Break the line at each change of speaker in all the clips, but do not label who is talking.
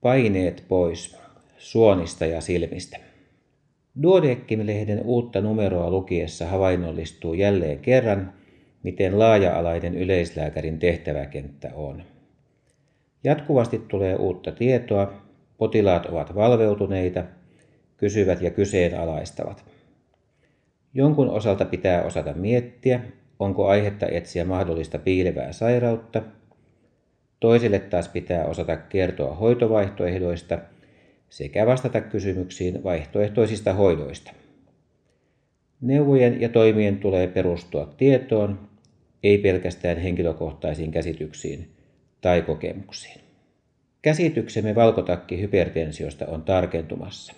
Paineet pois suonista ja silmistä. Duodeckim-lehden uutta numeroa lukiessa havainnollistuu jälleen kerran, miten laaja-alainen yleislääkärin tehtäväkenttä on. Jatkuvasti tulee uutta tietoa, potilaat ovat valveutuneita, kysyvät ja kyseenalaistavat. Jonkun osalta pitää osata miettiä, onko aihetta etsiä mahdollista piilevää sairautta. Toisille taas pitää osata kertoa hoitovaihtoehdoista sekä vastata kysymyksiin vaihtoehtoisista hoidoista. Neuvojen ja toimien tulee perustua tietoon, ei pelkästään henkilökohtaisiin käsityksiin tai kokemuksiin. Käsityksemme valkotakki hypertensiosta on tarkentumassa.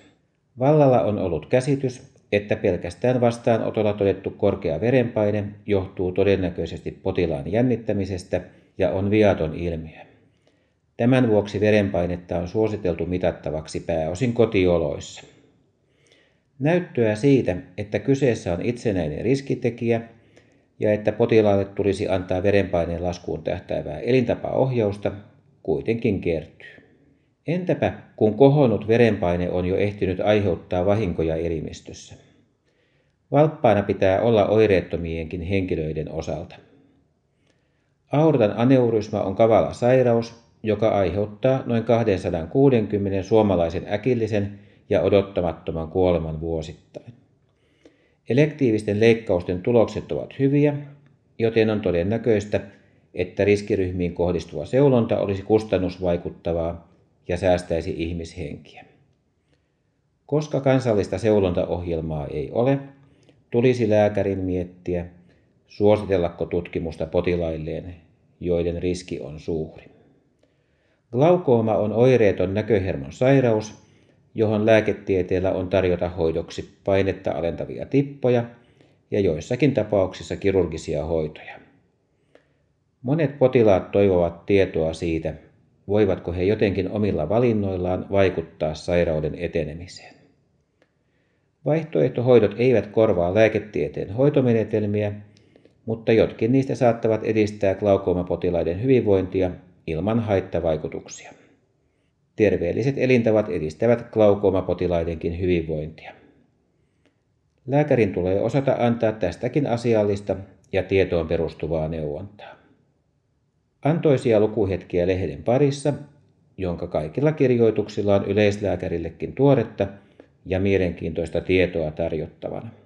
Vallalla on ollut käsitys, että pelkästään vastaanotolla todettu korkea verenpaine johtuu todennäköisesti potilaan jännittämisestä ja on viaton ilmiö. Tämän vuoksi verenpainetta on suositeltu mitattavaksi pääosin kotioloissa. Näyttöä siitä, että kyseessä on itsenäinen riskitekijä ja että potilaalle tulisi antaa verenpaineen laskuun tähtäävää elintapaohjausta, kuitenkin kertyy. Entäpä kun kohonnut verenpaine on jo ehtinyt aiheuttaa vahinkoja elimistössä? Valppaana pitää olla oireettomienkin henkilöiden osalta. Aortan aneurysma on kavala sairaus, joka aiheuttaa noin 260 suomalaisen äkillisen ja odottamattoman kuoleman vuosittain. Elektiivisten leikkausten tulokset ovat hyviä, joten on todennäköistä, että riskiryhmiin kohdistuva seulonta olisi kustannusvaikuttavaa ja säästäisi ihmishenkiä. Koska kansallista seulontaohjelmaa ei ole, tulisi lääkärin miettiä, suositellako tutkimusta potilailleen, joiden riski on suuri. Glaukooma on oireeton näköhermon sairaus, johon lääketieteellä on tarjota hoidoksi painetta alentavia tippoja ja joissakin tapauksissa kirurgisia hoitoja. Monet potilaat toivovat tietoa siitä, voivatko he jotenkin omilla valinnoillaan vaikuttaa sairauden etenemiseen. Vaihtoehtohoidot eivät korvaa lääketieteen hoitomenetelmiä, mutta jotkin niistä saattavat edistää glaukoomapotilaiden hyvinvointia ilman haittavaikutuksia. Terveelliset elintavat edistävät glaukoomapotilaidenkin hyvinvointia. Lääkärin tulee osata antaa tästäkin asiallista ja tietoon perustuvaa neuvontaa. Antoisia lukuhetkiä lehden parissa, jonka kaikilla kirjoituksilla on yleislääkärillekin tuoretta ja mielenkiintoista tietoa tarjottavana.